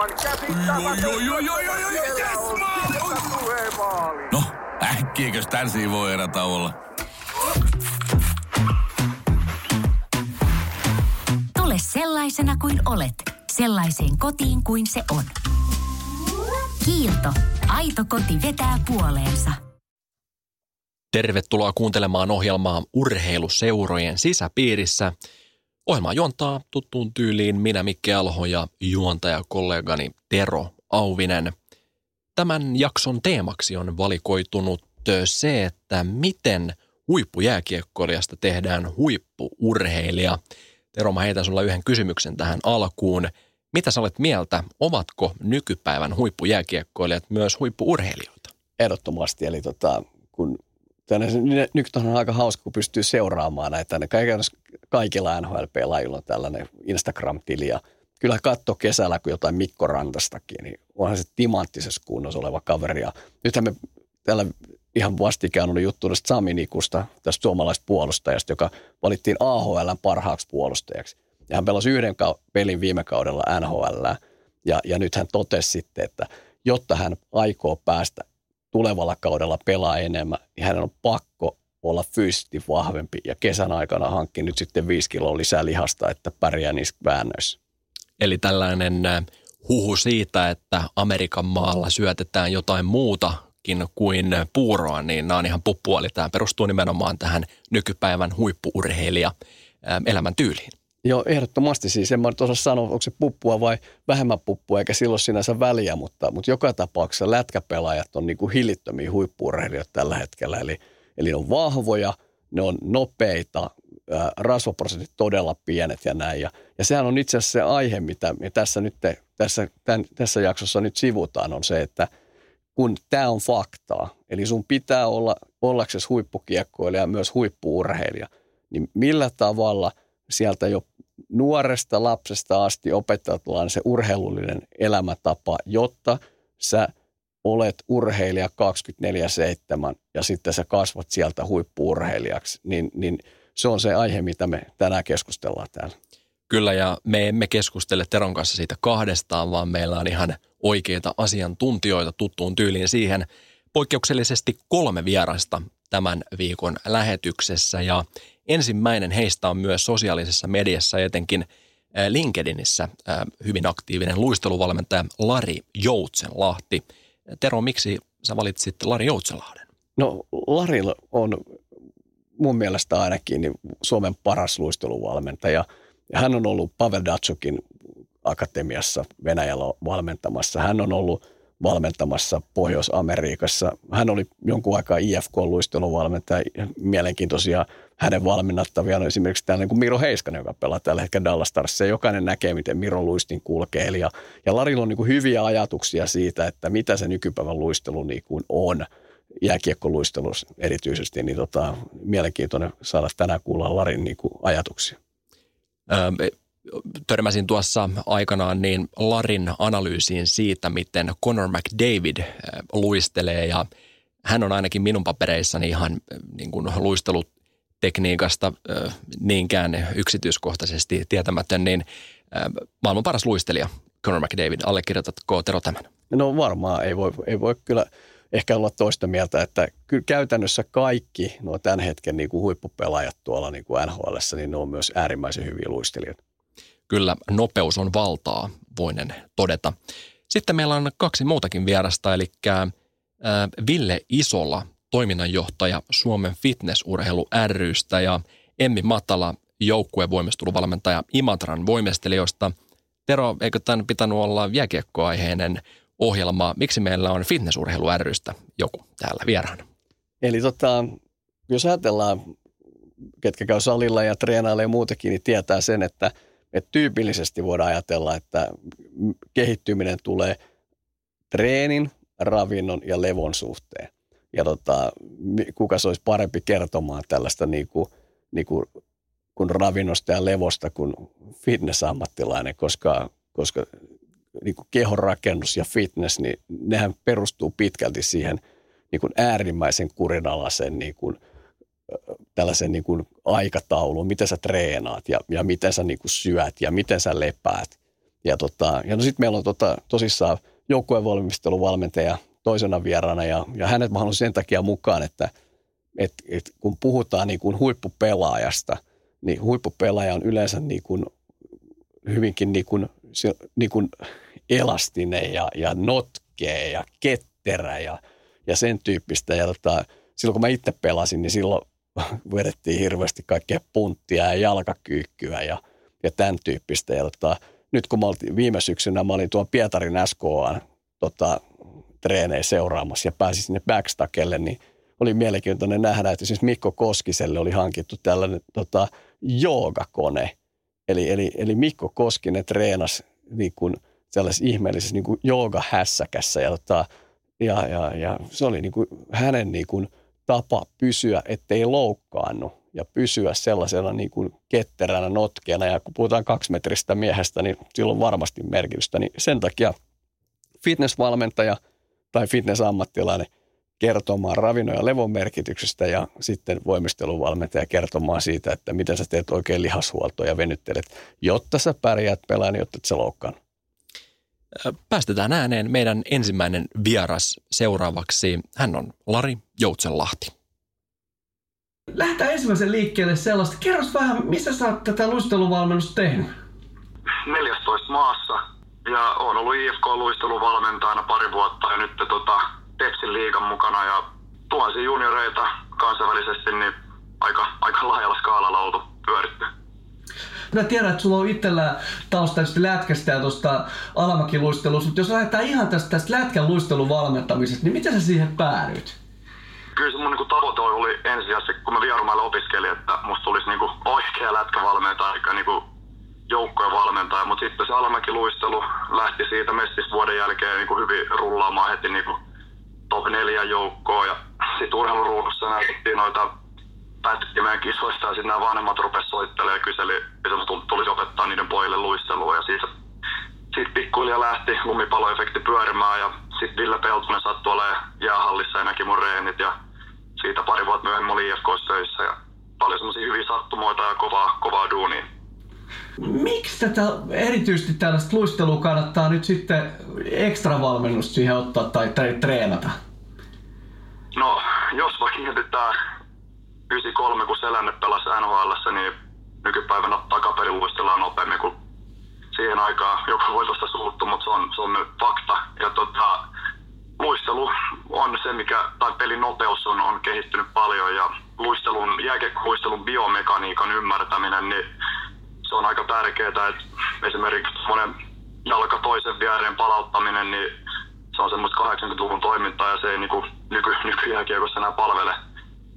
Aivan. Joo, joo, joo, joo, yes, maali! No, äkkiäkös tän voi erä olla? Tule sellaisena kuin olet, sellaiseen kotiin kuin se on. Kiilto. Aito koti vetää puoleensa. Tervetuloa kuuntelemaan ohjelmaa Urheiluseurojen sisäpiirissä. Ohjelmaa juontaa tuttuun tyyliin minä Mikke Alho ja juontajakollegani Tero Auvinen. Tämän jakson teemaksi on valikoitunut se, että miten huippujääkiekkoilijasta tehdään huippuurheilija. Tero, mä heitän sulla yhden kysymyksen tähän alkuun. Mitä sä olet mieltä, ovatko nykypäivän huippujääkiekkoilijat myös huippuurheilijoita? Ehdottomasti, eli tota, kun nyt on aika hauska, kun pystyy seuraamaan näitä. Ne kaikilla NHL-pelaajilla on tällainen Instagram-tili ja kyllä katto kesällä, kun jotain Mikko Rantastakin, niin onhan se timanttisessa kunnossa oleva kaveri. Ja nythän me täällä ihan vastikään oli juttu tästä Sami Nikusta, tästä suomalaisesta puolustajasta, joka valittiin AHL parhaaksi puolustajaksi. Ja hän pelasi yhden pelin viime kaudella NHL. Ja, ja nyt hän totesi sitten, että jotta hän aikoo päästä tulevalla kaudella pelaa enemmän, niin hänen on pakko olla fyysisesti vahvempi ja kesän aikana hankki nyt sitten viisi kiloa lisää lihasta, että pärjää niissä väännöissä. Eli tällainen äh, huhu siitä, että Amerikan maalla syötetään jotain muutakin kuin puuroa, niin nämä on ihan puppua. Eli tämä perustuu nimenomaan tähän nykypäivän huippuurheilija äh, elämäntyyliin. Joo, ehdottomasti siis. En mä nyt osaa sanoa, onko se puppua vai vähemmän puppua, eikä silloin sinänsä väliä, mutta, mutta joka tapauksessa lätkäpelaajat on niin kuin hillittömiä huippuurheilijoita tällä hetkellä. Eli, eli ne on vahvoja, ne on nopeita, rasvaprosentit todella pienet ja näin. Ja, ja sehän on itse asiassa se aihe, mitä me tässä, nyt, tässä, tämän, tässä jaksossa nyt sivutaan, on se, että kun tämä on faktaa, eli sun pitää olla ollaksesi huippukiekkoilija ja myös huippuurheilija, niin millä tavalla sieltä jo nuoresta lapsesta asti opetetaan se urheilullinen elämäntapa, jotta sä olet urheilija 24-7 ja sitten sä kasvat sieltä huippuurheilijaksi, niin, niin se on se aihe, mitä me tänään keskustellaan täällä. Kyllä, ja me emme keskustele Teron kanssa siitä kahdestaan, vaan meillä on ihan oikeita asiantuntijoita tuttuun tyyliin siihen. Poikkeuksellisesti kolme vierasta tämän viikon lähetyksessä, ja Ensimmäinen heistä on myös sosiaalisessa mediassa, etenkin LinkedInissä hyvin aktiivinen luisteluvalmentaja Lari Joutsenlahti. Tero, miksi sä valitsit Lari Joutsenlahden? No Lari on mun mielestä ainakin niin Suomen paras luisteluvalmentaja. Hän on ollut Pavel Datsukin akatemiassa Venäjällä valmentamassa. Hän on ollut valmentamassa Pohjois-Amerikassa. Hän oli jonkun aikaa IFK-luisteluvalmentaja. Mielenkiintoisia hänen valmennattavia on esimerkiksi täällä niin kuin Miro Heiskanen, joka pelaa tällä hetkellä Dallas Starsissa. Jokainen näkee, miten Miro luistin kulkee. Ja, ja Larilla on niin kuin hyviä ajatuksia siitä, että mitä se nykypäivän luistelu niin kuin on jääkiekkoluistelussa erityisesti, niin tota, mielenkiintoinen saada tänään kuulla Larin niin kuin ajatuksia. Öö, törmäsin tuossa aikanaan niin Larin analyysiin siitä, miten Conor McDavid luistelee ja hän on ainakin minun papereissani ihan niin kuin luistelutekniikasta niinkään yksityiskohtaisesti tietämätön, niin maailman paras luistelija Conor McDavid. Allekirjoitatko Tero tämän? No varmaan ei voi, ei voi kyllä ehkä olla toista mieltä, että kyllä käytännössä kaikki nuo tämän hetken niin kuin huippupelaajat tuolla niin kuin NHL, niin ne on myös äärimmäisen hyviä luistelijoita. Kyllä nopeus on valtaa, voinen todeta. Sitten meillä on kaksi muutakin vierasta, eli Ville Isola, toiminnanjohtaja Suomen fitnessurheilu rystä ja Emmi Matala, joukkuevoimisteluvalmentaja Imatran voimistelijoista. Tero, eikö tämän pitänyt olla jääkiekkoaiheinen ohjelma? Miksi meillä on fitnessurheilu rystä joku täällä vieraana? Eli tota, jos ajatellaan, ketkä käy salilla ja treenailee muutenkin, niin tietää sen, että – että tyypillisesti voidaan ajatella, että kehittyminen tulee treenin, ravinnon ja levon suhteen. Ja tota, kuka se olisi parempi kertomaan tällaista niin kuin, niin kuin, kuin ravinnosta ja levosta kuin fitness-ammattilainen, koska, koska niin kuin kehonrakennus ja fitness, niin nehän perustuu pitkälti siihen niin kuin äärimmäisen kurinalaisen niin kuin – tällaisen niin kuin aikataulun, miten sä treenaat ja, ja miten sä niin kuin syöt ja miten sä lepäät. Ja, tota, ja no sitten meillä on tota, tosissaan joukkuevalmisteluvalmentaja toisena vieraana ja, ja hänet mä haluan sen takia mukaan, että et, et kun puhutaan niin kuin huippupelaajasta, niin huippupelaaja on yleensä niin kuin hyvinkin niin kuin, niin kuin elastinen ja, ja notkee ja ketterä ja, ja sen tyyppistä. Ja tota, silloin kun mä itse pelasin, niin silloin vedettiin hirveästi kaikkea punttia ja jalkakyykkyä ja, ja tämän tyyppistä. Ja tota, nyt kun mä oltiin viime syksynä, mä olin tuon Pietarin SKA tota, treenejä seuraamassa ja pääsin sinne backstakelle, niin oli mielenkiintoinen nähdä, että siis Mikko Koskiselle oli hankittu tällainen tota, joogakone. Eli, eli, eli Mikko Koskinen treenasi niin kuin sellaisessa ihmeellisessä niin kuin joogahässäkässä ja, tota, ja, ja, ja, se oli niin kuin hänen niin kuin tapa pysyä, ettei loukkaannu ja pysyä sellaisena niin kuin ketteränä, notkeana. Ja kun puhutaan kaksimetristä miehestä, niin sillä on varmasti merkitystä. Niin sen takia fitnessvalmentaja tai fitnessammattilainen kertomaan ravinnon ja levon merkityksestä ja sitten voimisteluvalmentaja kertomaan siitä, että miten sä teet oikein lihashuoltoa ja venyttelet, jotta sä pärjäät pelaan, jotta et sä loukkaan. Päästetään ääneen meidän ensimmäinen vieras seuraavaksi. Hän on Lari Joutsenlahti. Lähdetään ensimmäisen liikkeelle sellaista. Kerros vähän, missä sä oot tätä luisteluvalmennusta tehnyt? 14 maassa ja on ollut IFK-luisteluvalmentajana pari vuotta ja nyt tota, Tepsin liigan mukana ja tuhansia junioreita kansainvälisesti, niin aika, aika laajalla skaalalla oltu pyöritty. Mä tiedän, että sulla on itsellä tausta lätkästä ja tuosta alamäkiluistelusta, mutta jos lähdetään ihan tästä, tästä lätkän luistelun valmentamisesta, niin miten sä siihen päädyit? Kyllä se mun niinku tavoite oli ensisijaisesti, kun mä Vierumailla opiskelin, että musta tulisi niinku oikea lätkävalmentaja, eli niinku joukkojen valmentaja, mutta sitten se alamäkiluistelu lähti siitä mestisvuoden jälkeen niinku hyvin rullaamaan heti niinku top 4 joukkoon ja sitten urheiluruudussa näytettiin noita pätkimeidän kisoista ja sitten nämä vanhemmat rupesivat soittelemaan ja kyseli, mitä tulisi opettaa niiden pojille luistelua ja siis sitten pikkuhiljaa lähti lumipaloefekti pyörimään ja sitten Ville Peltonen sattui olemaan jäähallissa ja näki mun reenit ja siitä pari vuotta myöhemmin oli IFKs töissä ja paljon semmoisia hyviä sattumoita ja kovaa, kovaa duunia. Miksi tätä erityisesti tällaista luistelua kannattaa nyt sitten ekstra valmennusta siihen ottaa tai treenata? No, jos vaikka mietitään 93, kun Selänne pelasi NHL, niin nykypäivänä takaperin luistellaan nopeammin kuin siihen aikaan. Joku voi tuosta suuttua, mutta se on, se on fakta. Ja tota, luistelu on se, mikä, tai pelin nopeus on, on kehittynyt paljon ja luistelun, jääkiekkoluistelun biomekaniikan ymmärtäminen, niin se on aika tärkeää, että esimerkiksi monen jalka toisen viereen palauttaminen, niin se on semmoista 80-luvun toimintaa ja se ei niinku nyky, nykyjääkiekossa enää palvele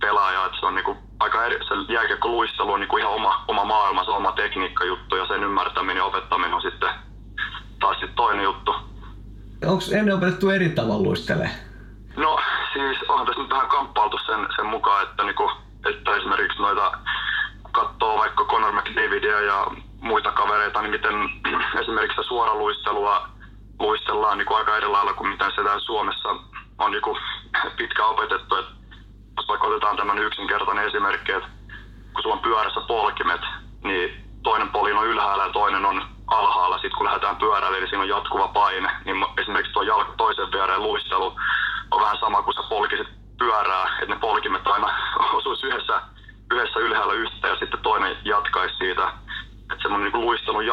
pelaajaa. Että se on niinku aika eri, se jääkiekkoluistelu on niinku ihan oma, oma maailma, se oma tekniikkajuttu ja sen ymmärtäminen ja opettaminen on sitten taas sitten toinen juttu. Onko ennen opetettu eri tavalla luistelee? No siis on tässä nyt vähän kamppailtu sen, sen mukaan, että, niinku, että esimerkiksi noita katsoo vaikka Conor McDavidia ja muita kavereita, niin miten esimerkiksi suoraluistelua luistellaan niin kuin aika eri lailla kuin mitä se täällä Suomessa on niin pitkä opetettu. Et jos vaikka otetaan tämmöinen yksinkertainen esimerkki, että kun sulla on pyörässä polkimet, niin toinen polin on ylhäällä ja toinen on alhaalla. Sitten kun lähdetään pyörälle, niin siinä on jatkuva paine. Niin esimerkiksi tuo jalka toisen viereen luistelu on vähän sama kuin sä polkisit pyörää, että ne polkimet aina osuisi yhdessä, yhdessä ylhäällä yhteen ja sitten toinen jatkaisi siitä. Että semmoinen niin luistelun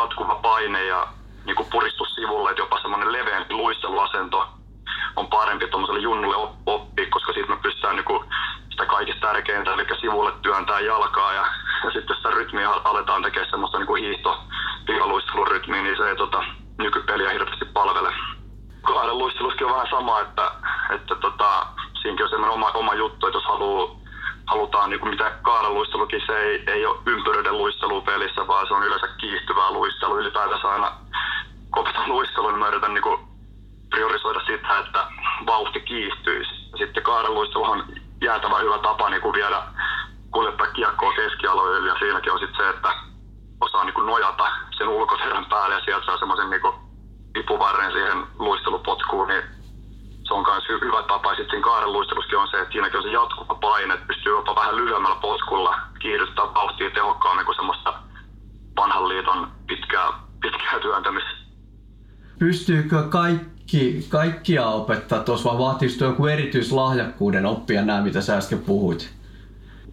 jatkuva paine ja niin kuin puristus sivulle, että jopa semmoinen leveämpi luisteluasento on parempi tuommoiselle junnulle oppia, koska siitä me pystytään niin kuin sitä kaikista tärkeintä, eli sivulle työntää jalkaa ja, ja sitten sitä rytmiä aletaan tekemään semmoista niin kuin hiihto rytmiä, niin se ei tota, nykypeliä hirveästi palvele. Kahden luisteluskin on vähän sama, että, että tota, siinäkin on semmoinen oma, oma juttu, että jos haluaa halutaan, niin kuin mitä luistelukin, se ei, ei ole ympyröiden luistelu pelissä, vaan se on yleensä kiihtyvää luistelu. Ylipäätänsä aina kun luistelu, niin mä yritän niin kuin priorisoida sitä, että vauhti kiihtyisi. Sitten luisteluhan on jäätävä hyvä tapa niin kuin viedä kuljettaa kiekkoa keskialoille ja siinäkin on sitten se, että osaa niin kuin nojata sen ulkoterän päälle ja sieltä saa semmoisen niin ipuvarren siihen luistelupotkuun, niin se on myös hyvä tapa. Sitten siinä kaaren luistelussakin on se, että siinäkin on se jatkuva paine, että pystyy jopa vähän lyhyemmällä potkulla kiihdyttämään vauhtia tehokkaammin kuin semmoista vanhan liiton pitkää, pitkää työntämistä Pystyykö kaikki, kaikkia opettaa tuossa vai vaatiiko joku erityislahjakkuuden oppia nämä, mitä sä äsken puhuit?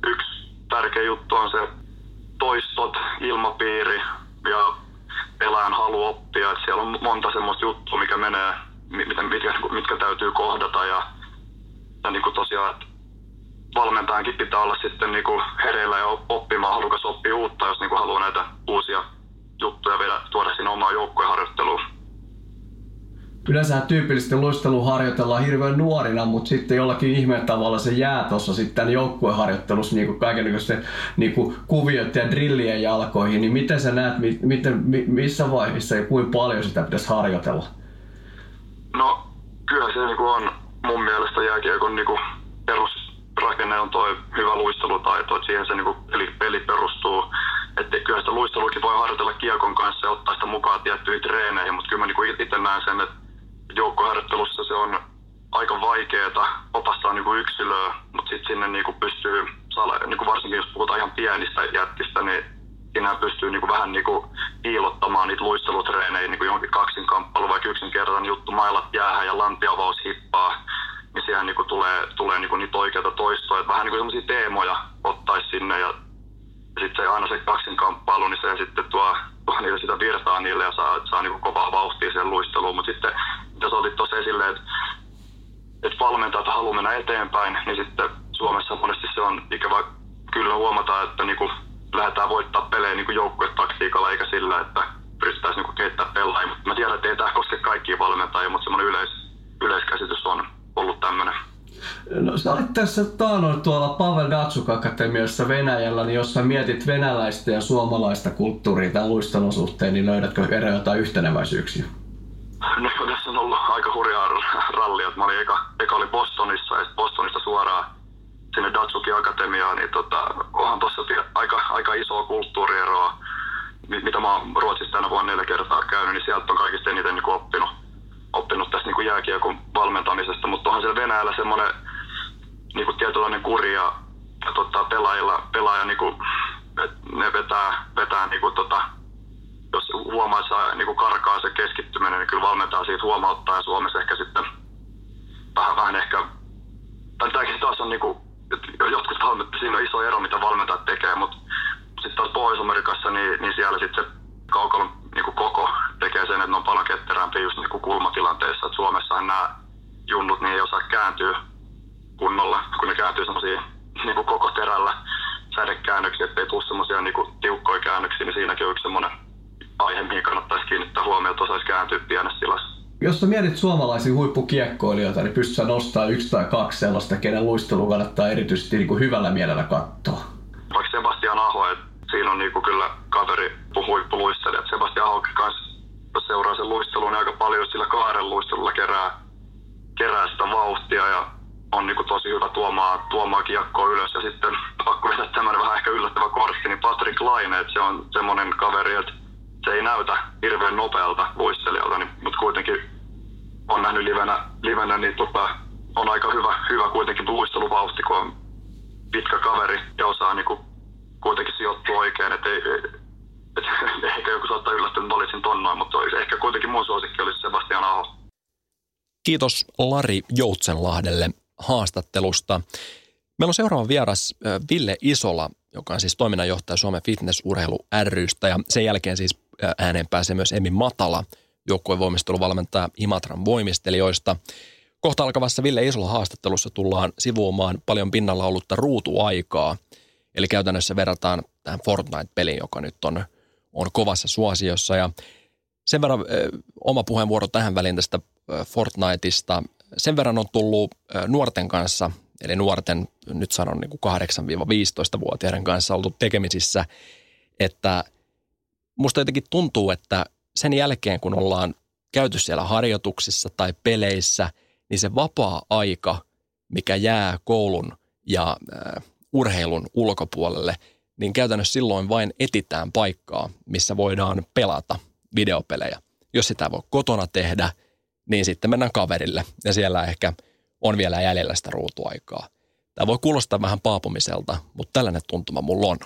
Yksi tärkeä juttu on se toistot, ilmapiiri ja pelaajan halu oppia. Että siellä on monta semmoista juttua, mikä menee, mitkä, mitkä, mitkä täytyy kohdata ja, ja niin kuin tosiaan, että valmentajankin pitää olla sitten niin kuin hereillä ja oppimaan, halukas oppia uutta, jos niin kuin haluaa näitä uusia juttuja vielä tuoda sinne omaan joukkueharjoitteluun. Yleensä tyypillisesti luistelu harjoitellaan hirveän nuorina, mutta sitten jollakin ihmeen tavalla se jää tuossa sitten joukkueharjoittelussa niin kaikenlaisten niin kuviot ja drillien jalkoihin. Niin miten sä näet, miten, missä vaiheessa ja kuinka paljon sitä pitäisi harjoitella? No kyllä se niin on mun mielestä jääkiekon niin perusrakenne on toi hyvä luistelutaito, että siihen se niin peli, peli perustuu. Että kyllä sitä luisteluakin voi harjoitella kiekon kanssa ja ottaa sitä mukaan tiettyihin treeneihin, mutta kyllä mä niin itse näen sen, että joukkoharjoittelussa se on aika vaikeaa opastaa niin kuin yksilöä, mutta sitten sinne niin kuin pystyy, niin kuin varsinkin jos puhutaan ihan pienistä jättistä, niin siinä pystyy niin kuin vähän niin kuin piilottamaan niitä luistelutreenejä niin kuin johonkin kaksinkamppailu, vaikka yksinkertainen juttu, mailat jäähän ja lantiavaus hippaa, niin siihen niin kuin tulee, tulee niin kuin niitä oikeita toistoja. Että vähän niin kuin sellaisia teemoja ottaisi sinne ja sitten se aina se kaksinkamppailu, niin se sitten tuo, tuo niille sitä virtaa niille ja saa, saa niin kuin kovaa vauhtia sen luisteluun. Mutta sitten, jos otit tuossa esille, että, että valmentajat haluaa mennä eteenpäin, niin sitten Suomessa monesti se on ikävä kyllä huomata, että niin kuin lähdetään voittaa pelejä niin joukkuetaktiikalla eikä sillä, että pystyttäisiin niin kehittämään pelaajia. Mutta mä tiedän, että ei tämä koske kaikkia valmentajia, mutta semmoinen yleis, yleiskäsitys on ollut tämmöinen. No sä olit tässä taanoin tuolla Pavel Datsuk Akatemiassa Venäjällä, niin jos sä mietit venäläistä ja suomalaista kulttuuria tämän luistelun suhteen, niin löydätkö eri jotain yhteneväisyyksiä? No tässä on ollut aika hurjaa rallia. Mä olin eka, eka oli Bostonissa ja Bostonista suoraan sinne Datsuki Akatemiaan, niin tota, onhan tuossa aika, aika isoa kulttuurieroa, mitä mä oon Ruotsissa tänä vuonna neljä kertaa käynyt, niin sieltä on kaikista eniten niin oppinut oppinut tästä niin jääkiekon valmentamisesta, mutta onhan siellä Venäjällä semmoinen niin kuin tietynlainen kuri ja, ja tota, pelaajilla, pelaaja niin kuin, ne vetää, vetää niin kuin, tota, jos huomaa, että niin kuin karkaa se keskittyminen, niin kyllä valmentaa siitä huomauttaa ja Suomessa ehkä sitten vähän, vähän ehkä, tai tämäkin taas on niin kuin, jotkut valmentajat, siinä on iso ero, mitä valmentajat tekee, mutta sitten taas Pohjois-Amerikassa, niin, niin siellä sitten se kaukalon niin kuin koko tekee sen, että ne on paljon ketterämpiä just niin kuin kulmatilanteissa. Et Suomessahan nämä junnut niin ei osaa kääntyä kunnolla, kun ne kääntyy semmoisia niin koko terällä sädekäännöksiä, ettei tule semmoisia niin tiukkoja käännöksiä, niin siinäkin on yksi semmoinen aihe, mihin kannattaisi kiinnittää huomioon, että osaisi kääntyä pienessä tilassa. Jos sä mietit suomalaisia huippukiekkoilijoita, niin pystyt nostaa yksi tai kaksi sellaista, kenen luistelu kannattaa erityisesti niin kuin hyvällä mielellä katsoa? Vaikka Sebastian Aho, että siinä on niinku kyllä kaveri huippuluistelija. Sebastian Aho kanssa seuraa sen luistelun niin aika paljon, sillä kaaren luistelulla kerää, kerää sitä vauhtia ja on niinku tosi hyvä tuomaan, tuomaan kiekkoa ylös. Ja sitten pakko vetää tämmöinen vähän ehkä yllättävä kortti, niin Patrick Laine, että se on semmoinen kaveri, että se ei näytä hirveän nopealta luistelijalta, niin, mutta kuitenkin on nähnyt livenä, livenä niin tota, on aika hyvä, hyvä kuitenkin luisteluvauhti, kun on pitkä kaveri ja osaa niin kuin kuitenkin sijoittua oikein, että ei, et, ehkä joku saattaa yllättyä, että valitsin ton noin, mutta ehkä kuitenkin mun suosikki olisi Sebastian Aho. Kiitos Lari Joutsenlahdelle haastattelusta. Meillä on seuraava vieras Ville Isola, joka on siis toiminnanjohtaja Suomen Fitnessurheilu rystä ja sen jälkeen siis ääneen pääsee myös Emi Matala, joukkueen voimisteluvalmentaja Imatran voimistelijoista. Kohta alkavassa Ville Isola haastattelussa tullaan sivuomaan paljon pinnalla ollutta ruutuaikaa. Eli käytännössä verrataan tähän Fortnite-peliin, joka nyt on, on kovassa suosiossa. Ja sen verran ö, oma puheenvuoro tähän väliin tästä ö, Fortniteista. Sen verran on tullut ö, nuorten kanssa, eli nuorten, nyt sanon niin kuin 8-15-vuotiaiden kanssa oltu tekemisissä, että musta jotenkin tuntuu, että sen jälkeen kun ollaan käyty siellä harjoituksissa tai peleissä, niin se vapaa-aika, mikä jää koulun ja äh, urheilun ulkopuolelle, niin käytännössä silloin vain etitään paikkaa, missä voidaan pelata videopelejä. Jos sitä voi kotona tehdä, niin sitten mennään kaverille ja siellä ehkä on vielä jäljellä sitä ruutuaikaa. Tämä voi kuulostaa vähän paapumiselta, mutta tällainen tuntuma mulla on.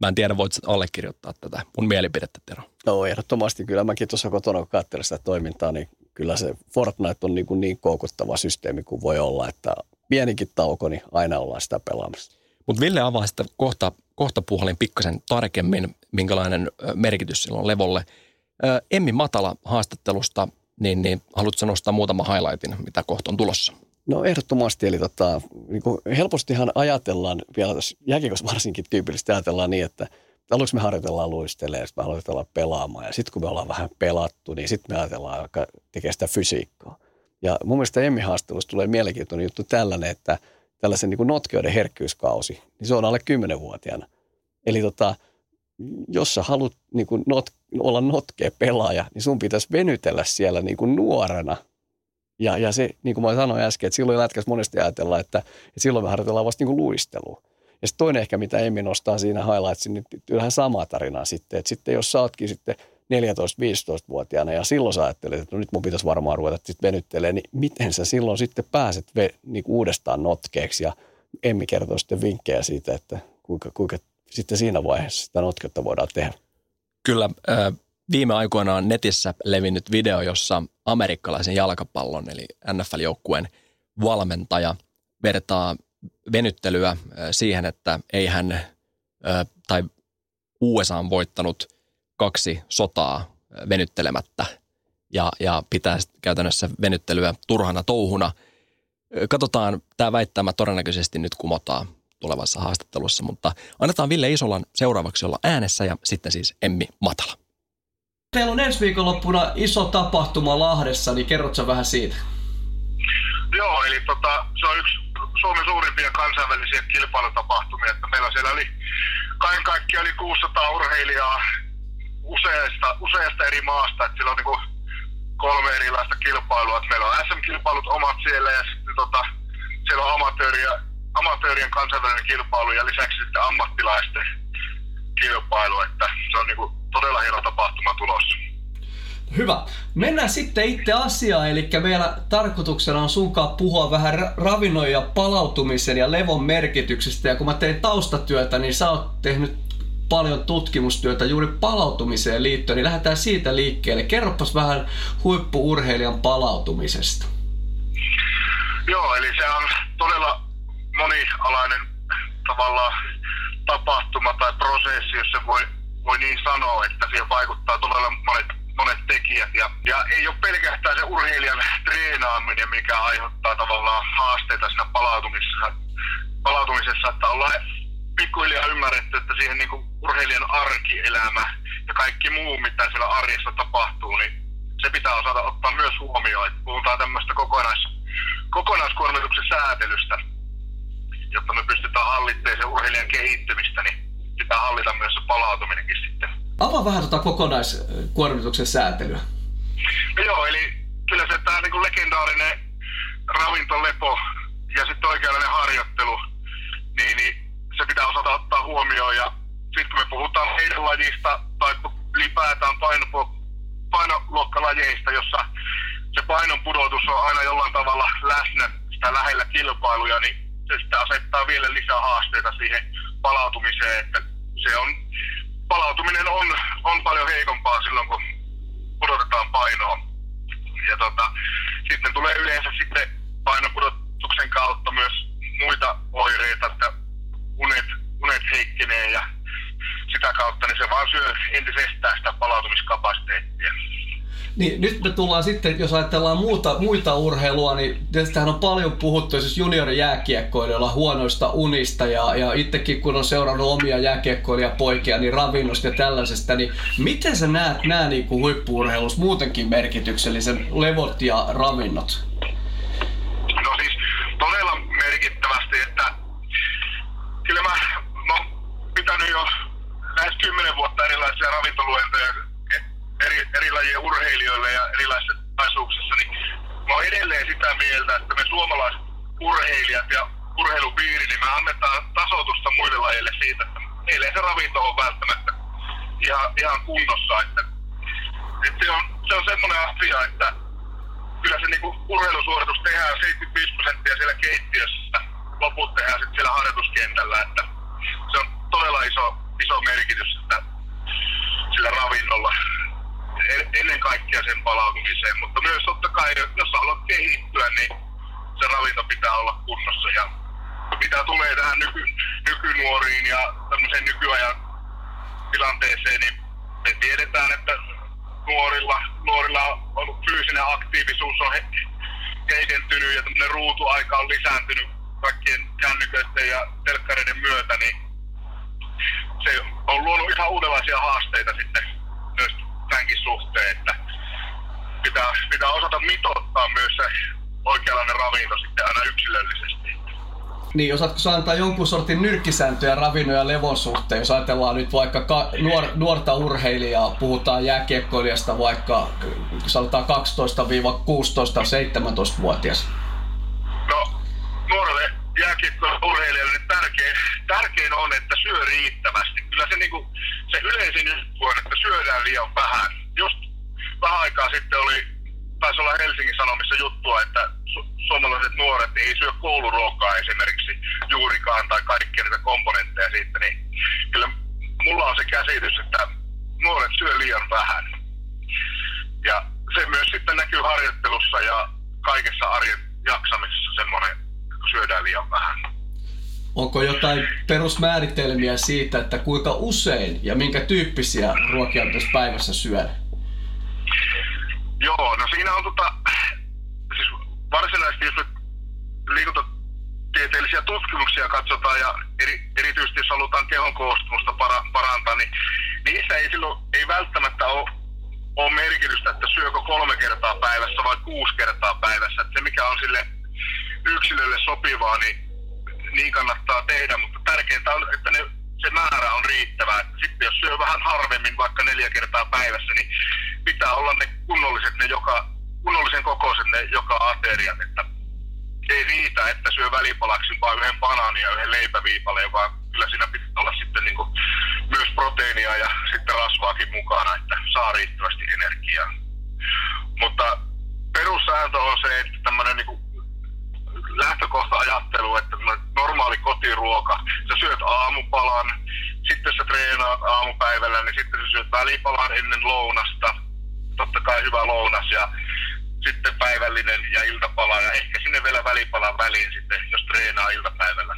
Mä en tiedä, voit allekirjoittaa tätä mun mielipidettä, Tero. No ehdottomasti kyllä mäkin tuossa kotona, kun katselin sitä toimintaa, niin kyllä se Fortnite on niin, kuin niin koukuttava systeemi kuin voi olla, että pienikin tauko, niin aina ollaan sitä pelaamassa. Mutta Ville avaa sitä kohta, kohta puhalin pikkasen tarkemmin, minkälainen merkitys sillä on levolle. Emmi Matala haastattelusta, niin, niin haluatko nostaa muutama highlightin, mitä kohta on tulossa? No ehdottomasti, eli tota, niin kuin helpostihan ajatellaan, vielä tässä jääkiekossa varsinkin tyypillisesti ajatellaan niin, että aluksi me harjoitellaan luistelemaan, sitten me harjoitellaan pelaamaan ja sitten kun me ollaan vähän pelattu, niin sitten me ajatellaan aika tekee sitä fysiikkaa. Ja mun mielestä Emmi-haastattelussa tulee mielenkiintoinen juttu tällainen, että tällaisen niin kuin notkeuden herkkyyskausi, niin se on alle 10-vuotiaana. Eli tota, jos sä haluat niin kuin not, olla notkea pelaaja, niin sun pitäisi venytellä siellä niin kuin nuorena – ja, ja se, niin kuin mä sanoin äsken, että silloin lätkässä monesti ajatellaan, että, että silloin me harjoitellaan vasta niin kuin luistelua. Ja sitten toinen ehkä, mitä Emmi nostaa siinä highlightsin, niin vähän samaa tarinaa sitten. Että sitten jos sä ootkin sitten 14-15-vuotiaana ja silloin sä ajattelet, että no nyt mun pitäisi varmaan ruveta sitten venyttelemään, niin miten sä silloin sitten pääset ve, niin kuin uudestaan notkeeksi ja Emmi kertoo sitten vinkkejä siitä, että kuinka, kuinka sitten siinä vaiheessa sitä notkeutta voidaan tehdä. Kyllä, äh, viime aikoina on netissä levinnyt video, jossa amerikkalaisen jalkapallon eli NFL-joukkueen valmentaja vertaa venyttelyä siihen, että ei hän tai USA on voittanut kaksi sotaa venyttelemättä ja, ja pitää käytännössä venyttelyä turhana touhuna. Katsotaan, tämä väittämä todennäköisesti nyt kumotaan tulevassa haastattelussa, mutta annetaan Ville Isolan seuraavaksi olla äänessä ja sitten siis Emmi Matala. Teillä on ensi viikonloppuna iso tapahtuma Lahdessa, niin kerrotko vähän siitä? Joo, eli tota, se on yksi Suomen suurimpia kansainvälisiä kilpailutapahtumia. Että meillä siellä oli kaiken kaikkiaan yli 600 urheilijaa useasta, useasta eri maasta. Että siellä on niin kolme erilaista kilpailua. Että meillä on SM-kilpailut omat siellä ja sitten tota, siellä on amatööriä, amatöörien kansainvälinen kilpailu ja lisäksi sitten ammattilaisten kilpailu. Että se on niin kuin todella hieno tapahtuma tulossa. Hyvä. Mennään sitten itse asiaan, eli meillä tarkoituksena on sunkaan puhua vähän ravinnon ja palautumisen ja levon merkityksestä. Ja kun mä tein taustatyötä, niin sä oot tehnyt paljon tutkimustyötä juuri palautumiseen liittyen, niin lähdetään siitä liikkeelle. Kerropas vähän huippuurheilijan palautumisesta. Joo, eli se on todella monialainen tavallaan tapahtuma tai prosessi, jos se voi voi niin sanoa, että siihen vaikuttaa todella monet, monet tekijät. Ja, ja ei ole pelkästään se urheilijan treenaaminen, mikä aiheuttaa tavallaan haasteita siinä palautumisessa, palautumisessa että ollaan pikkuhiljaa ymmärretty, että siihen niin urheilijan arkielämä ja kaikki muu, mitä siellä arjessa tapahtuu, niin se pitää osata ottaa myös huomioon. Että puhutaan tämmöistä kokonais, kokonaiskuormituksen säätelystä, jotta me pystytään hallitsemaan sen urheilijan kehittymistä, niin pitää hallita myös se palautuminenkin sitten. Avaa vähän tuota kokonaiskuormituksen säätelyä. No joo, eli kyllä se tämä niin legendaarinen ravintolepo ja sitten oikeanlainen harjoittelu, niin, niin se pitää osata ottaa huomioon. Ja sitten kun me puhutaan heidän lajista tai ylipäätään paino, painoluokkalajeista, jossa se painon pudotus on aina jollain tavalla läsnä sitä lähellä kilpailuja, niin se sitten asettaa vielä lisää haasteita siihen palautumiseen, että se on, palautuminen on, on paljon heikompaa silloin, kun pudotetaan painoa. Ja tota, sitten tulee yleensä sitten painopudotuksen kautta myös muita oireita, että unet, unet heikkenee ja sitä kautta niin se vaan syö entisestään sitä palautumiskapasiteettia. Niin, nyt me tullaan sitten, jos ajatellaan muuta, muita urheilua, niin tästähän on paljon puhuttu siis juniorijääkiekkoilijoilla huonoista unista ja, ja itsekin kun on seurannut omia jääkiekkoilijapoikia, niin ravinnosta ja tällaisesta, niin miten sä näet nämä niin kuin huippuurheilus muutenkin merkityksellisen levot ja ravinnot? No siis todella merkittävästi, että kyllä mä, mä oon pitänyt jo lähes kymmenen vuotta erilaisia ravintoluentoja eri, eri lajien urheilijoille ja erilaisissa taisuuksissa, niin mä oon edelleen sitä mieltä, että me suomalaiset urheilijat ja urheilupiiri, niin me annetaan tasoitusta muille lajeille siitä, että meillä ei se ravinto on välttämättä ihan, ihan kunnossa. Että, että se, on, se on semmoinen asia, että kyllä se niinku urheilusuoritus tehdään 75 prosenttia siellä keittiössä, loput tehdään sitten siellä harjoituskentällä, että se on todella iso, iso merkitys että sillä ravinnolla ennen kaikkea sen palautumiseen, mutta myös totta kai, jos haluat kehittyä, niin se ravinto pitää olla kunnossa. Ja mitä tulee tähän nyky, nykynuoriin ja tämmöiseen nykyajan tilanteeseen, niin me tiedetään, että nuorilla, nuorilla on fyysinen aktiivisuus on he, heikentynyt ja tämmöinen ruutuaika on lisääntynyt kaikkien kännyköiden ja telkkareiden myötä, niin se on luonut ihan uudenlaisia haasteita sitten myös tämänkin suhteen, että pitää, pitää osata mitottaa myös se oikeanlainen ravinto sitten aina yksilöllisesti. Niin, osaatko sä antaa jonkun sortin nyrkkisääntöjä ravinnon ja levon suhteen, jos ajatellaan nyt vaikka ka- nuor, nuorta urheilijaa, puhutaan jääkiekkoilijasta vaikka sanotaan 12-16-17-vuotias? No, nuorelle jääkiekkourheilijalle tärkein, tärkein on, että syö riittävästi. Kyllä se, niinku, se yleisin juttu on, että syödään liian vähän. Just vähän aikaa sitten oli, taisi olla Helsingin Sanomissa juttua, että su- suomalaiset nuoret niin ei syö kouluruokaa esimerkiksi juurikaan tai kaikkia niitä komponentteja siitä, niin kyllä mulla on se käsitys, että nuoret syö liian vähän. Ja se myös sitten näkyy harjoittelussa ja kaikessa arjen jaksamisessa semmoinen, kun syödään liian vähän. Onko jotain perusmääritelmiä siitä, että kuinka usein ja minkä tyyppisiä ruokia pitäisi päivässä syödä? Joo, no siinä on tota, siis varsinaisesti jos liikuntatieteellisiä tutkimuksia katsotaan ja eri, erityisesti jos halutaan kehon koostumusta para, parantaa, niin niissä ei silloin ei välttämättä ole, ole merkitystä, että syökö kolme kertaa päivässä vai kuusi kertaa päivässä. Että se mikä on sille yksilölle sopivaa, niin niin kannattaa tehdä, mutta tärkeintä on, että ne, se määrä on riittävä. Että sitten jos syö vähän harvemmin, vaikka neljä kertaa päivässä, niin pitää olla ne kunnolliset, ne joka, kunnollisen kokoiset ne joka ateriat. Että ei riitä, että syö välipalaksi vain yhden banaanin ja yhden leipäviipaleen, vaan kyllä siinä pitää olla sitten niin kuin myös proteiinia ja sitten rasvaakin mukana, että saa riittävästi energiaa. Mutta perussääntö on se, että tämmöinen niin lähtökohta-ajattelu, että normaali kotiruoka, sä syöt aamupalan, sitten sä treenaat aamupäivällä, niin sitten sä syöt välipalan ennen lounasta, totta kai hyvä lounas ja sitten päivällinen ja iltapala ja ehkä sinne vielä välipalan väliin sitten, jos treenaa iltapäivällä.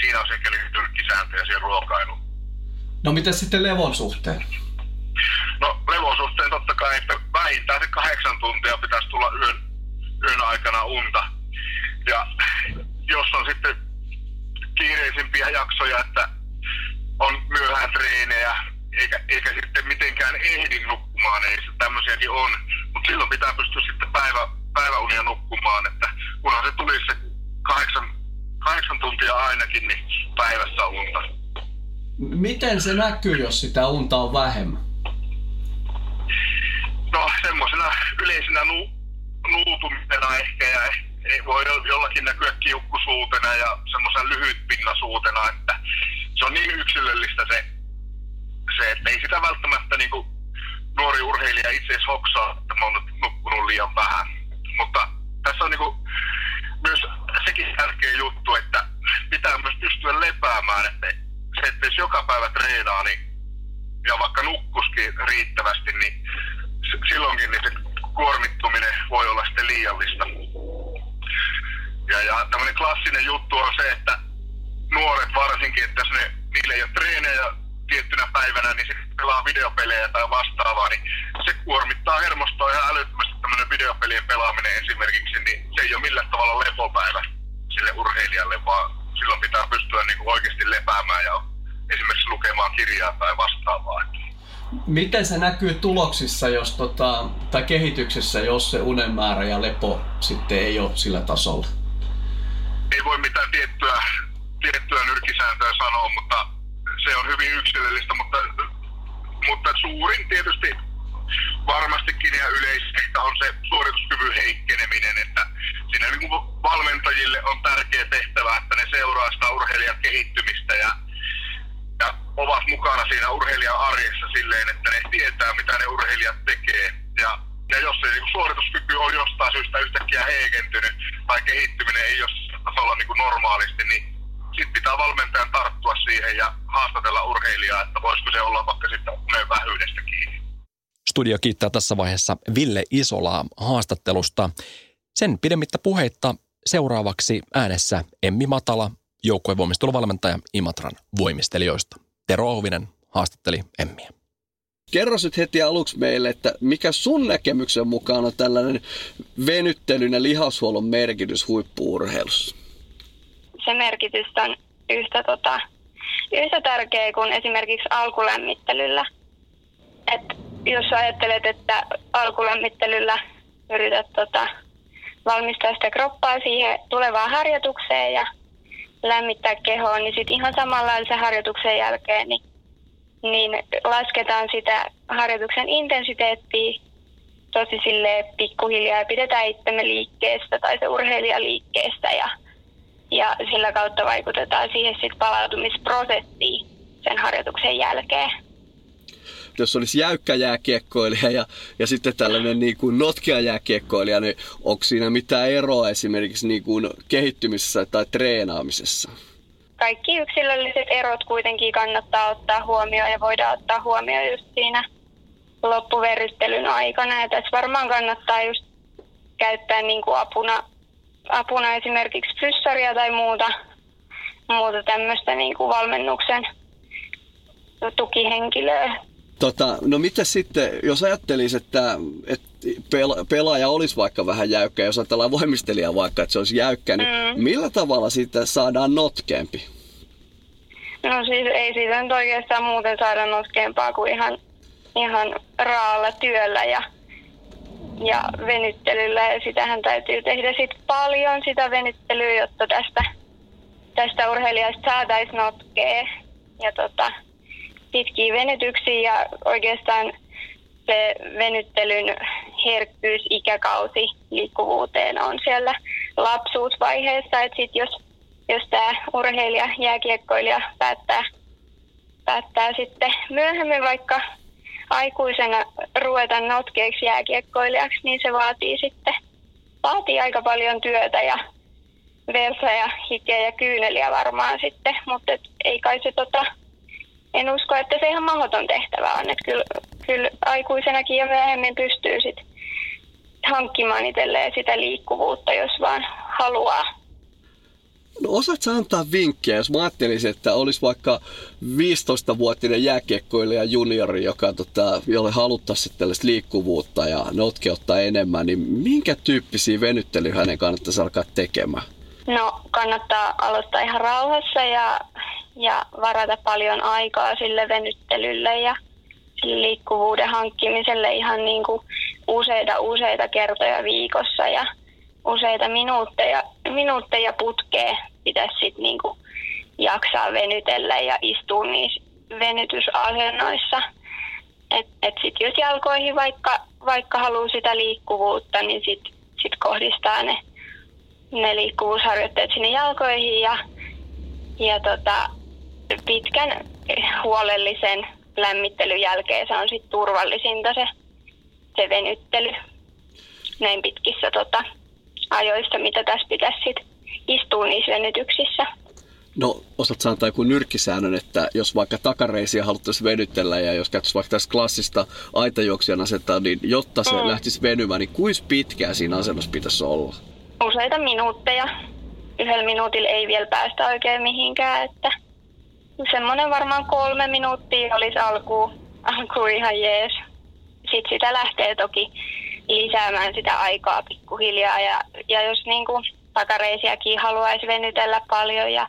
Siinä on se tyrkkisääntöjä siihen ruokailuun. No miten sitten levon suhteen? No levon suhteen totta kai, että vähintään se kahdeksan tuntia pitäisi tulla yön, yön aikana unta. Ja jos on sitten kiireisimpiä jaksoja, että on myöhään treenejä, eikä, eikä sitten mitenkään ehdi nukkumaan, ei se tämmöisiäkin on. Mutta silloin pitää pystyä sitten päivä, päiväunia nukkumaan, että kunhan se tulisi se kahdeksan, kahdeksan tuntia ainakin, niin päivässä unta. Miten se näkyy, jos sitä unta on vähemmän? No semmoisena yleisenä nu, nuutumisena ehkä ja ei voi jollakin näkyä kiukkusuutena ja semmoisen lyhytpinnasuutena, että se on niin yksilöllistä se, se että ei sitä välttämättä niin kuin nuori urheilija itse asiassa hoksaa, että mä oon nyt nukkunut liian vähän. Mutta tässä on niin kuin myös sekin tärkeä juttu, että pitää myös pystyä lepäämään, että se, että jos joka päivä treenaa niin, ja vaikka nukkuskin riittävästi, niin silloinkin niin se kuormittuminen voi olla sitten liiallista. Ja, ja tämmöinen klassinen juttu on se, että nuoret varsinkin, että jos ne, niille ei ole treenejä tiettynä päivänä, niin sitten pelaa videopelejä tai vastaavaa, niin se kuormittaa hermostoa ihan älyttömästi tämmöinen videopelien pelaaminen esimerkiksi, niin se ei ole millään tavalla lepopäivä sille urheilijalle, vaan silloin pitää pystyä niin oikeasti lepäämään ja esimerkiksi lukemaan kirjaa tai vastaavaa. Miten se näkyy tuloksissa jos tota, tai kehityksessä, jos se unen määrä ja lepo sitten ei ole sillä tasolla? Ei voi mitään tiettyä, tiettyä nyrkisääntöä sanoa, mutta se on hyvin yksilöllistä, mutta, mutta suurin tietysti varmastikin ja yleistä on se suorituskyvyn heikkeneminen, että siinä niin kuin valmentajille on tärkeä tehtävä, että ne seuraa sitä urheilijan kehittymistä ja, ja ovat mukana siinä urheilijan arjessa silleen, että ne tietää, mitä ne urheilijat tekee. Ja, ja jos se niin suorituskyky on jostain syystä yhtäkkiä heikentynyt tai kehittyminen ei ole tasolla niin kuin normaalisti, niin sitten pitää valmentajan tarttua siihen ja haastatella urheilijaa, että voisiko se olla vaikka sitten unen vähyydestä kiinni. Studio kiittää tässä vaiheessa Ville Isolaa haastattelusta. Sen pidemmittä puheitta seuraavaksi äänessä Emmi Matala, joukkuevoimisteluvalmentaja Imatran voimistelijoista. Tero Ouvinen haastatteli Emmiä. Kerro nyt heti aluksi meille, että mikä sun näkemyksen mukaan on tällainen venyttelyn ja lihashuollon merkitys huippuurheilussa? Se merkitys on yhtä, tota, yhtä tärkeä kuin esimerkiksi alkulämmittelyllä. Et jos ajattelet, että alkulämmittelyllä yrität tota, valmistaa sitä kroppaa siihen tulevaan harjoitukseen ja lämmittää kehoa, niin sitten ihan samalla harjoituksen jälkeen niin niin lasketaan sitä harjoituksen intensiteettiä tosi sille pikkuhiljaa ja pidetään itsemme liikkeestä tai se urheilija liikkeestä ja, ja sillä kautta vaikutetaan siihen sit palautumisprosessiin sen harjoituksen jälkeen. Jos olisi jäykkä jääkiekkoilija ja, ja sitten tällainen niin kuin notkea jääkiekkoilija, niin onko siinä mitään eroa esimerkiksi niin kuin kehittymisessä tai treenaamisessa? kaikki yksilölliset erot kuitenkin kannattaa ottaa huomioon ja voidaan ottaa huomioon just siinä loppuverryttelyn aikana. Ja tässä varmaan kannattaa just käyttää niin kuin apuna, apuna esimerkiksi flyssaria tai muuta, muuta tämmöistä niin kuin valmennuksen tukihenkilöä. Tota, no mitä sitten, jos ajattelisi, että, että pelaaja olisi vaikka vähän jäykkä, jos ajatellaan voimistelijaa vaikka, että se olisi jäykkä, niin mm. millä tavalla siitä saadaan notkeampi? No siis ei siitä nyt oikeastaan muuten saada notkeampaa kuin ihan, ihan raalla työllä ja, ja venyttelyllä. Ja sitähän täytyy tehdä sit paljon sitä venyttelyä, jotta tästä, tästä urheilijasta saataisiin notkea. Ja tota, pitkiä venytyksiä ja oikeastaan se venyttelyn herkkyys, ikäkausi liikkuvuuteen on siellä lapsuusvaiheessa. Että sit jos, jos tämä urheilija, jääkiekkoilija päättää, päättää sitten myöhemmin vaikka aikuisena ruveta notkeeksi jääkiekkoilijaksi, niin se vaatii sitten vaatii aika paljon työtä ja versa ja hikeä ja kyyneliä varmaan sitten, mutta ei kai se tota, en usko, että se ihan mahdoton tehtävä on. Että kyllä, kyllä aikuisenakin ja myöhemmin pystyy sit hankkimaan itselleen sitä liikkuvuutta, jos vaan haluaa. No osaat sä antaa vinkkejä, jos mä ajattelisin, että olisi vaikka 15-vuotinen jääkiekkoilija juniori, joka, tota, jolle haluttaisiin tällaista liikkuvuutta ja notkeutta enemmän, niin minkä tyyppisiä venyttelyjä hänen kannattaisi alkaa tekemään? No kannattaa aloittaa ihan rauhassa ja ja varata paljon aikaa sille venyttelylle ja liikkuvuuden hankkimiselle ihan niin kuin useita useita kertoja viikossa ja useita minuutteja, minuutteja putkeen pitäisi sitten niin kuin jaksaa venytellä ja istua niissä venytysasennoissa. Et, et sit jos jalkoihin vaikka, vaikka haluaa sitä liikkuvuutta, niin sitten sit kohdistaa ne, ne liikkuvuusharjoitteet sinne jalkoihin ja, ja tota, pitkän huolellisen lämmittelyn jälkeen se on sitten turvallisinta se, se venyttely näin pitkissä tota, ajoissa, mitä tässä pitäisi sit istua niissä venytyksissä. No, osaat sanoa joku nyrkkisäännön, että jos vaikka takareisiä haluttaisiin venyttellä ja jos käyttäisiin vaikka tässä klassista aitajuoksijan asentaa, niin jotta se mm. lähtisi venymään, niin kuinka pitkään siinä asennossa pitäisi olla? Useita minuutteja. Yhdellä minuutilla ei vielä päästä oikein mihinkään, että semmoinen varmaan kolme minuuttia olisi alku, alku ihan jees. Sitten sitä lähtee toki lisäämään sitä aikaa pikkuhiljaa ja, ja jos niin kuin takareisiakin haluaisi venytellä paljon ja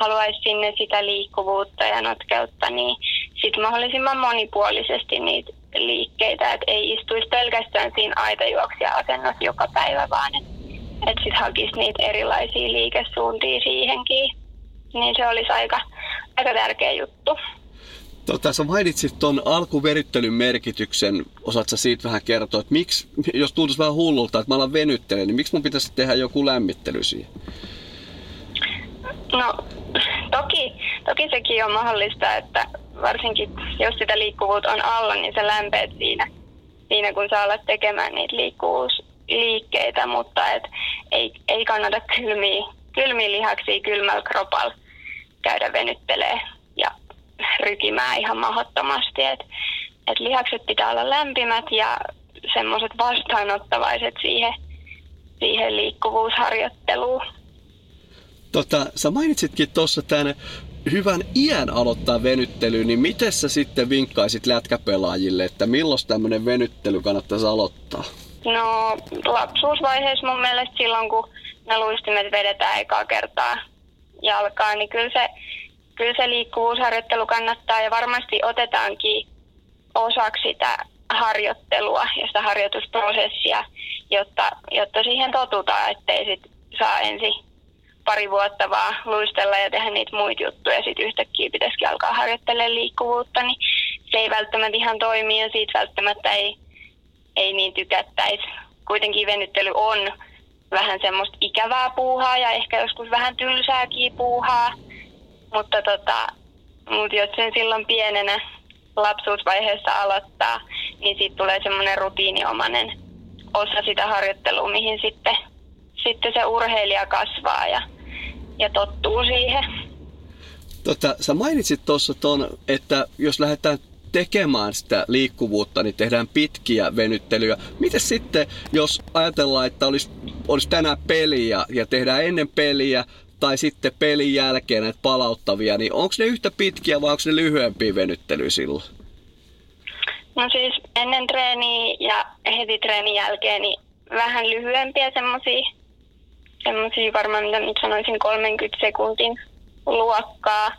haluaisi sinne sitä liikkuvuutta ja notkeutta, niin sitten mahdollisimman monipuolisesti niitä liikkeitä, että ei istuisi pelkästään siinä aitajuoksija-asennossa joka päivä, vaan että et sitten hakisi niitä erilaisia liikesuuntia siihenkin. Niin se olisi aika, aika tärkeä juttu. Tota, sä mainitsit tuon alkuveryttelyn merkityksen. Osaatko siitä vähän kertoa, että miksi, jos tuntuisi vähän hullulta, että mä alan venyttelen, niin miksi mun pitäisi tehdä joku lämmittely siihen? No, toki, toki sekin on mahdollista, että varsinkin jos sitä liikkuvuutta on alla, niin se lämpeet siinä, siinä kun sä alat tekemään niitä liikkuvuusliikkeitä, mutta et ei, ei kannata kylmiä, kylmiä lihaksia kylmällä kropalla käydä venyttelee rykimään ihan mahdottomasti. Et, et lihakset pitää olla lämpimät ja semmoiset vastaanottavaiset siihen, siihen liikkuvuusharjoitteluun. Tota, sä mainitsitkin tuossa tämän hyvän iän aloittaa venyttely, niin miten sä sitten vinkkaisit lätkäpelaajille, että milloin tämmöinen venyttely kannattaisi aloittaa? No lapsuusvaiheessa mun mielestä silloin, kun ne luistimet vedetään ekaa kertaa jalkaan, niin kyllä se, kyllä se liikkuvuusharjoittelu kannattaa ja varmasti otetaankin osaksi sitä harjoittelua ja sitä harjoitusprosessia, jotta, jotta siihen totutaan, ettei sit saa ensin pari vuotta vaan luistella ja tehdä niitä muita juttuja. Sitten yhtäkkiä pitäisikin alkaa harjoittelemaan liikkuvuutta, niin se ei välttämättä ihan toimi ja siitä välttämättä ei, ei niin tykättäisi. Kuitenkin venyttely on vähän semmoista ikävää puuhaa ja ehkä joskus vähän tylsääkin puuhaa. Mutta tota, mut jos sen silloin pienenä lapsuusvaiheessa aloittaa, niin siitä tulee semmoinen rutiiniomainen osa sitä harjoittelua, mihin sitten, sitten se urheilija kasvaa ja, ja tottuu siihen. Tota, sä mainitsit tuossa ton, että jos lähdetään tekemään sitä liikkuvuutta, niin tehdään pitkiä venyttelyjä. Miten sitten, jos ajatellaan, että olisi, olisi tänään peliä ja tehdään ennen peliä tai sitten pelin jälkeen näitä palauttavia, niin onko ne yhtä pitkiä vai onko ne lyhyempiä venyttelyjä silloin? No siis ennen treeniä ja heti treenin jälkeen niin vähän lyhyempiä semmoisia, varmaan mitä nyt sanoisin 30 sekuntin luokkaa,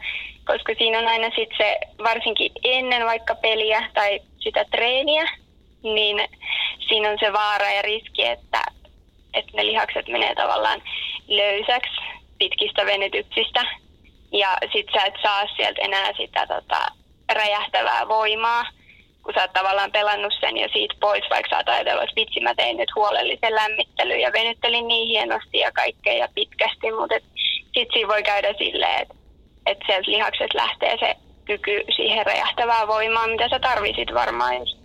koska siinä on aina sitten se, varsinkin ennen vaikka peliä tai sitä treeniä, niin siinä on se vaara ja riski, että, että ne lihakset menee tavallaan löysäksi pitkistä venytyksistä ja sit sä et saa sieltä enää sitä tota, räjähtävää voimaa, kun sä oot tavallaan pelannut sen ja siitä pois, vaikka sä oot ajatellut, että vitsi mä tein nyt huolellisen lämmittelyn ja venyttelin niin hienosti ja kaikkea ja pitkästi, mutta sit siinä voi käydä silleen, että et sieltä lihakset lähtee se kyky siihen räjähtävää voimaan, mitä sä tarvisit varmaan just,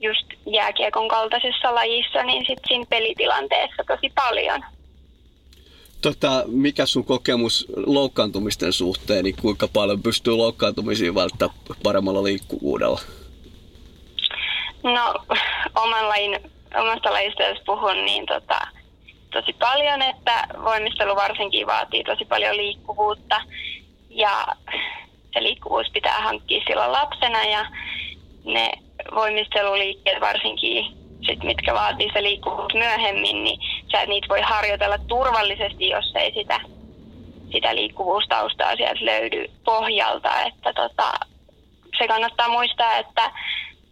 just jääkiekon kaltaisessa lajissa, niin sit siinä pelitilanteessa tosi paljon. Tota, mikä sun kokemus loukkaantumisten suhteen, niin kuinka paljon pystyy loukkaantumisiin välttämään paremmalla liikkuvuudella? No, oman lajin, omasta lajista jos puhun, niin tota, tosi paljon, että voimistelu varsinkin vaatii tosi paljon liikkuvuutta. Ja se liikkuvuus pitää hankkia silloin lapsena ja ne voimisteluliikkeet varsinkin, sit, mitkä vaatii se liikkuvuus myöhemmin, niin sä et niitä voi harjoitella turvallisesti, jos ei sitä, sitä liikkuvuustaustaa sieltä löydy pohjalta. Että tota, se kannattaa muistaa, että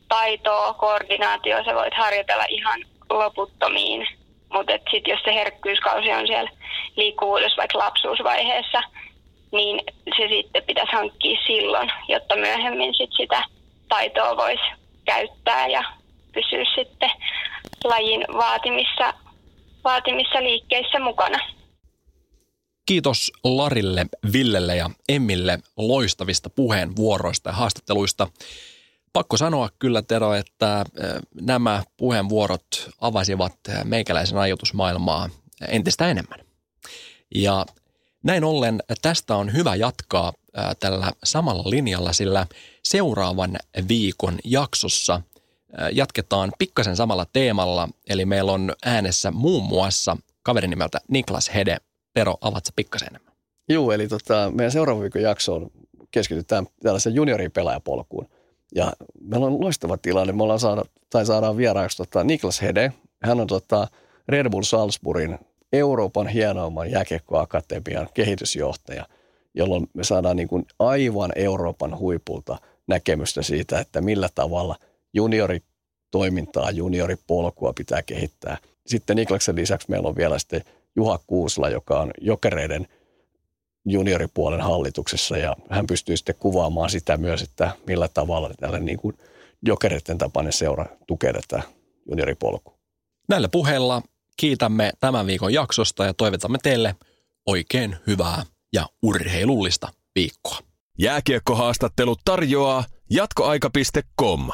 taitoa, koordinaatio, sä voit harjoitella ihan loputtomiin. Mutta sitten jos se herkkyyskausi on siellä liikkuvuudessa vaikka lapsuusvaiheessa, niin se sitten pitäisi hankkia silloin, jotta myöhemmin sit sitä taitoa voisi käyttää ja pysyä sitten lajin vaatimissa, vaatimissa liikkeissä mukana. Kiitos Larille, Villelle ja Emmille loistavista puheenvuoroista ja haastatteluista. Pakko sanoa kyllä, Tero, että nämä puheenvuorot avasivat meikäläisen ajatusmaailmaa entistä enemmän. Ja näin ollen tästä on hyvä jatkaa tällä samalla linjalla, sillä seuraavan viikon jaksossa jatketaan pikkasen samalla teemalla, eli meillä on äänessä muun muassa kaveri nimeltä Niklas Hede. Pero, avatko pikkasen enemmän? Joo, eli tota, meidän seuraavan viikon jaksoon keskitytään tällaisen junioripelaajapolkuun. Ja meillä on loistava tilanne. Me ollaan saada, tai saadaan vieraaksi tota Niklas Hede. Hän on tota Red Bull Salzburgin Euroopan hienoimman jääkiekkoakatemian kehitysjohtaja, jolloin me saadaan niin kuin aivan Euroopan huipulta näkemystä siitä, että millä tavalla junioritoimintaa, junioripolkua pitää kehittää. Sitten Niklaksen lisäksi meillä on vielä sitten Juha Kuusla, joka on jokereiden junioripuolen hallituksessa ja hän pystyy sitten kuvaamaan sitä myös, että millä tavalla tällä niin kuin jokereiden tapainen seura tukee tätä junioripolkua. Näillä puheilla kiitämme tämän viikon jaksosta ja toivotamme teille oikein hyvää ja urheilullista viikkoa. Jääkiekkohaastattelut tarjoaa jatkoaika.com.